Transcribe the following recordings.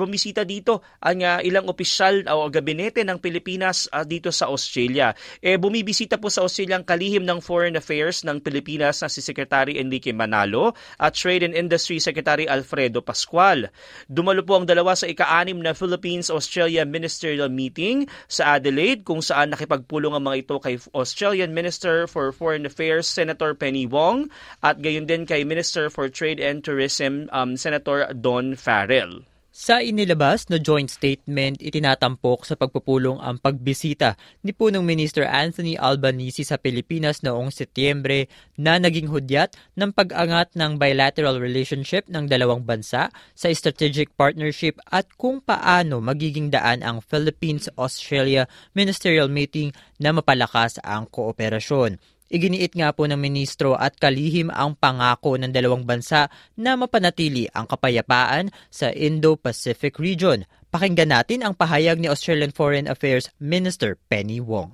Bumisita dito ang uh, ilang opisyal o gabinete ng Pilipinas uh, dito sa Australia. Eh bumibisita po sa Australia ang kalihim ng Foreign Affairs ng Pilipinas na si Secretary Enrique Manalo at Trade and Industry Secretary Alfredo Pascual. Dumalo po ang dalawa sa ika-anim na Philippines-Australia Ministerial Meeting sa Adelaide kung saan nakipagpulong ang mga ito kay Australian Minister for Foreign Affairs Senator Penny Wong at gayon din kay Minister for Trade and Tourism um, Senator Don Farrell. Sa inilabas na joint statement, itinatampok sa pagpupulong ang pagbisita ni punong Minister Anthony Albanese sa Pilipinas noong Setyembre na naging hudyat ng pag-angat ng bilateral relationship ng dalawang bansa sa strategic partnership at kung paano magiging daan ang Philippines-Australia Ministerial Meeting na mapalakas ang kooperasyon. Iginiit nga po ng ministro at kalihim ang pangako ng dalawang bansa na mapanatili ang kapayapaan sa Indo-Pacific region. Pakinggan natin ang pahayag ni Australian Foreign Affairs Minister Penny Wong.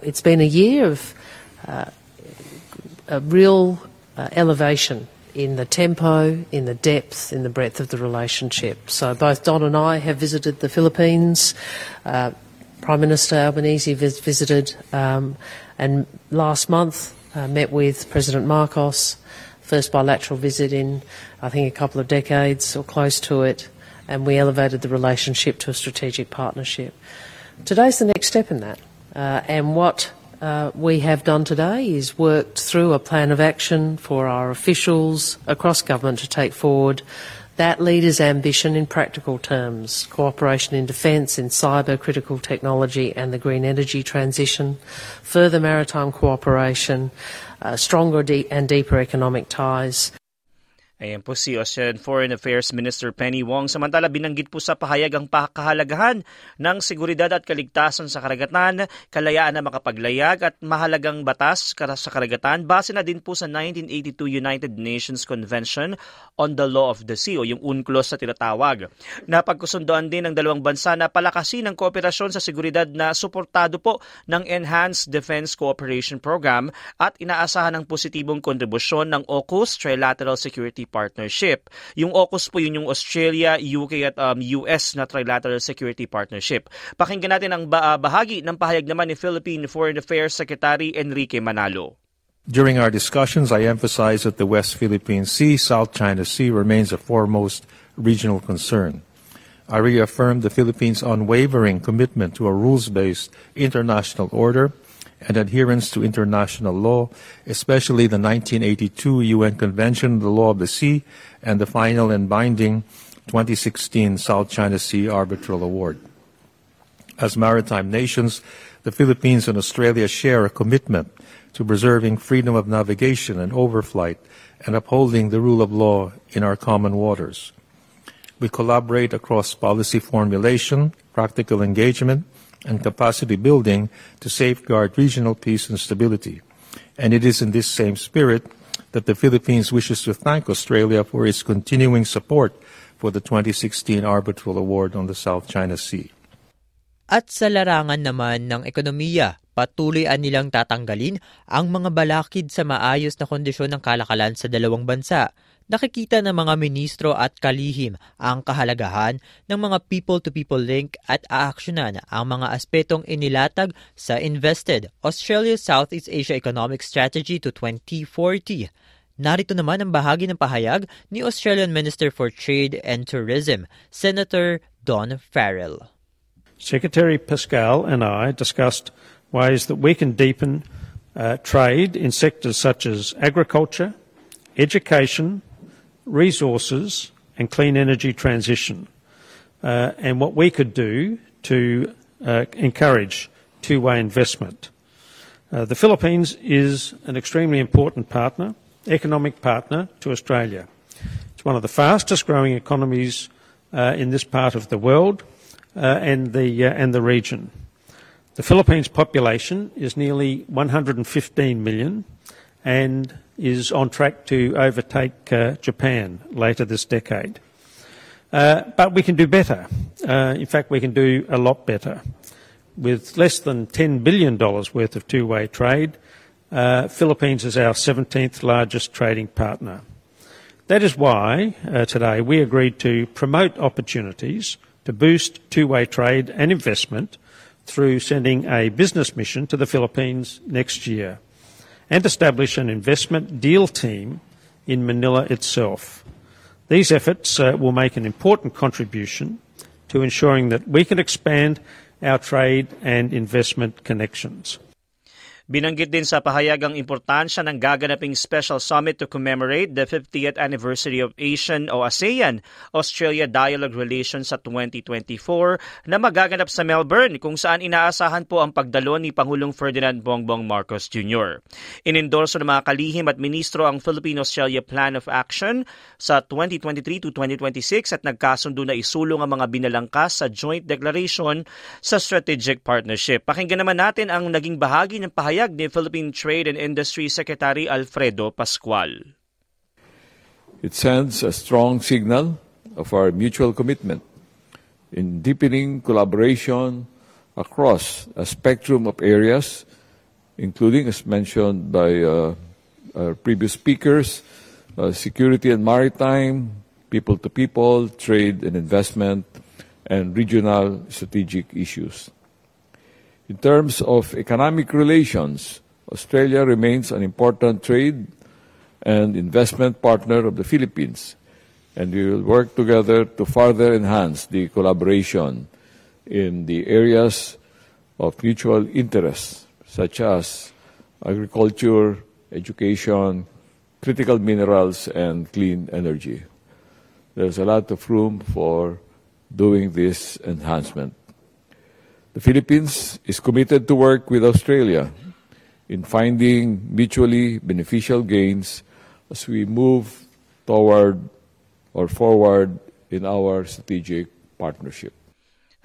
It's been a year of uh, a real uh, elevation in the tempo, in the depth, in the breadth of the relationship. So both Don and I have visited the Philippines. Uh, Prime Minister Albanese vis- visited um, and last month uh, met with President Marcos, first bilateral visit in, I think, a couple of decades or close to it, and we elevated the relationship to a strategic partnership. Today's the next step in that, uh, and what uh, we have done today is worked through a plan of action for our officials across government to take forward that leader's ambition in practical terms cooperation in defence, in cyber, critical technology, and the green energy transition, further maritime cooperation, uh, stronger and deeper economic ties. Ayan po si Australian Foreign Affairs Minister Penny Wong. Samantala, binanggit po sa pahayag ang kahalagahan ng seguridad at kaligtasan sa karagatan, kalayaan na makapaglayag at mahalagang batas sa karagatan base na din po sa 1982 United Nations Convention on the Law of the Sea o yung UNCLOS sa tinatawag. Napagkusundoan din ng dalawang bansa na palakasin ang kooperasyon sa seguridad na suportado po ng Enhanced Defense Cooperation Program at inaasahan ng positibong kontribusyon ng AUKUS Trilateral Security Partnership. Yung AUKUS po yun yung Australia, UK at um, US na Trilateral Security Partnership. Pakinggan natin ang bahagi ng pahayag naman ni Philippine Foreign Affairs Secretary Enrique Manalo. During our discussions, I emphasized that the West Philippine Sea, South China Sea remains a foremost regional concern. I reaffirmed the Philippines' unwavering commitment to a rules-based international order and adherence to international law, especially the 1982 UN Convention on the Law of the Sea and the final and binding 2016 South China Sea Arbitral Award. As maritime nations, the Philippines and Australia share a commitment to preserving freedom of navigation and overflight and upholding the rule of law in our common waters. We collaborate across policy formulation, practical engagement, and capacity building to safeguard regional peace and stability. And it is in this same spirit that the Philippines wishes to thank Australia for its continuing support for the 2016 Arbitral Award on the South China Sea. At sa larangan naman ng ekonomiya, patuloy an nilang tatanggalin ang mga balakid sa maayos na kondisyon ng kalakalan sa dalawang bansa – nakikita ng mga ministro at kalihim ang kahalagahan ng mga people-to-people link at aaksyonan ang mga aspetong inilatag sa Invested Australia Southeast Asia Economic Strategy to 2040. Narito naman ang bahagi ng pahayag ni Australian Minister for Trade and Tourism, Senator Don Farrell. Secretary Pascal and I discussed ways that we can deepen uh, trade in sectors such as agriculture, education, resources and clean energy transition, uh, and what we could do to uh, encourage two-way investment. Uh, the Philippines is an extremely important partner, economic partner to Australia. It's one of the fastest growing economies uh, in this part of the world and, the, uh, and the region. The Philippines population is nearly 115 million and is on track to overtake uh, Japan later this decade. Uh, but we can do better. Uh, in fact, we can do a lot better. With less than $10 billion worth of two-way trade, uh, Philippines is our 17th largest trading partner. That is why uh, today we agreed to promote opportunities to boost two way trade and investment through sending a business mission to the Philippines next year and establish an investment deal team in Manila itself. These efforts uh, will make an important contribution to ensuring that we can expand our trade and investment connections. Binanggit din sa pahayag ang importansya ng gaganaping special summit to commemorate the 50th anniversary of Asian o ASEAN Australia Dialogue Relations sa 2024 na magaganap sa Melbourne kung saan inaasahan po ang pagdalo ni Pangulong Ferdinand Bongbong Marcos Jr. Inendorso ng mga kalihim at ministro ang Philippine-Australia Plan of Action sa 2023 to 2026 at nagkasundo na isulong ang mga binalangkas sa joint declaration sa strategic partnership. Pakinggan naman natin ang naging bahagi ng pahayag Pahayag ni Philippine Trade and Industry Secretary Alfredo Pascual. It sends a strong signal of our mutual commitment in deepening collaboration across a spectrum of areas, including, as mentioned by uh, our previous speakers, uh, security and maritime, people to people, trade and investment, and regional strategic issues. In terms of economic relations, Australia remains an important trade and investment partner of the Philippines, and we will work together to further enhance the collaboration in the areas of mutual interest, such as agriculture, education, critical minerals, and clean energy. There's a lot of room for doing this enhancement. The Philippines is committed to work with Australia in finding mutually beneficial gains as we move toward or forward in our strategic partnership.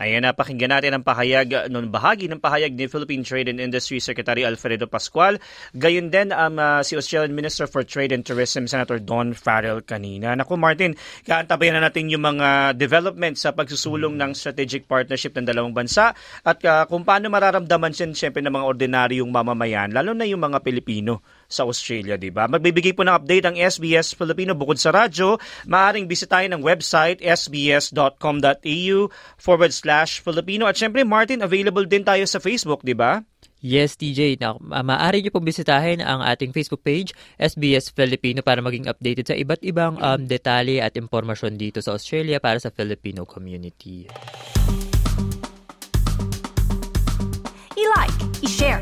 Ayan, napakinggan natin ang pahayag, noon bahagi ng pahayag ni Philippine Trade and Industry Secretary Alfredo Pascual. Gayon din um, uh, si Australian Minister for Trade and Tourism, Senator Don Farrell kanina. Naku Martin, kaantabayan na natin yung mga development sa pagsusulong ng strategic partnership ng dalawang bansa at uh, kung paano mararamdaman siya siyempre ng mga ordinaryong mamamayan, lalo na yung mga Pilipino sa Australia, di ba? Magbibigay po ng update ang SBS Filipino bukod sa radyo. Maaring bisitahin ang website sbs.com.au forward slash Filipino. At syempre, Martin, available din tayo sa Facebook, di ba? Yes, TJ. Na, maaari niyo pong bisitahin ang ating Facebook page, SBS Filipino, para maging updated sa iba't ibang um, detalye at impormasyon dito sa Australia para sa Filipino community. I-like, i-share,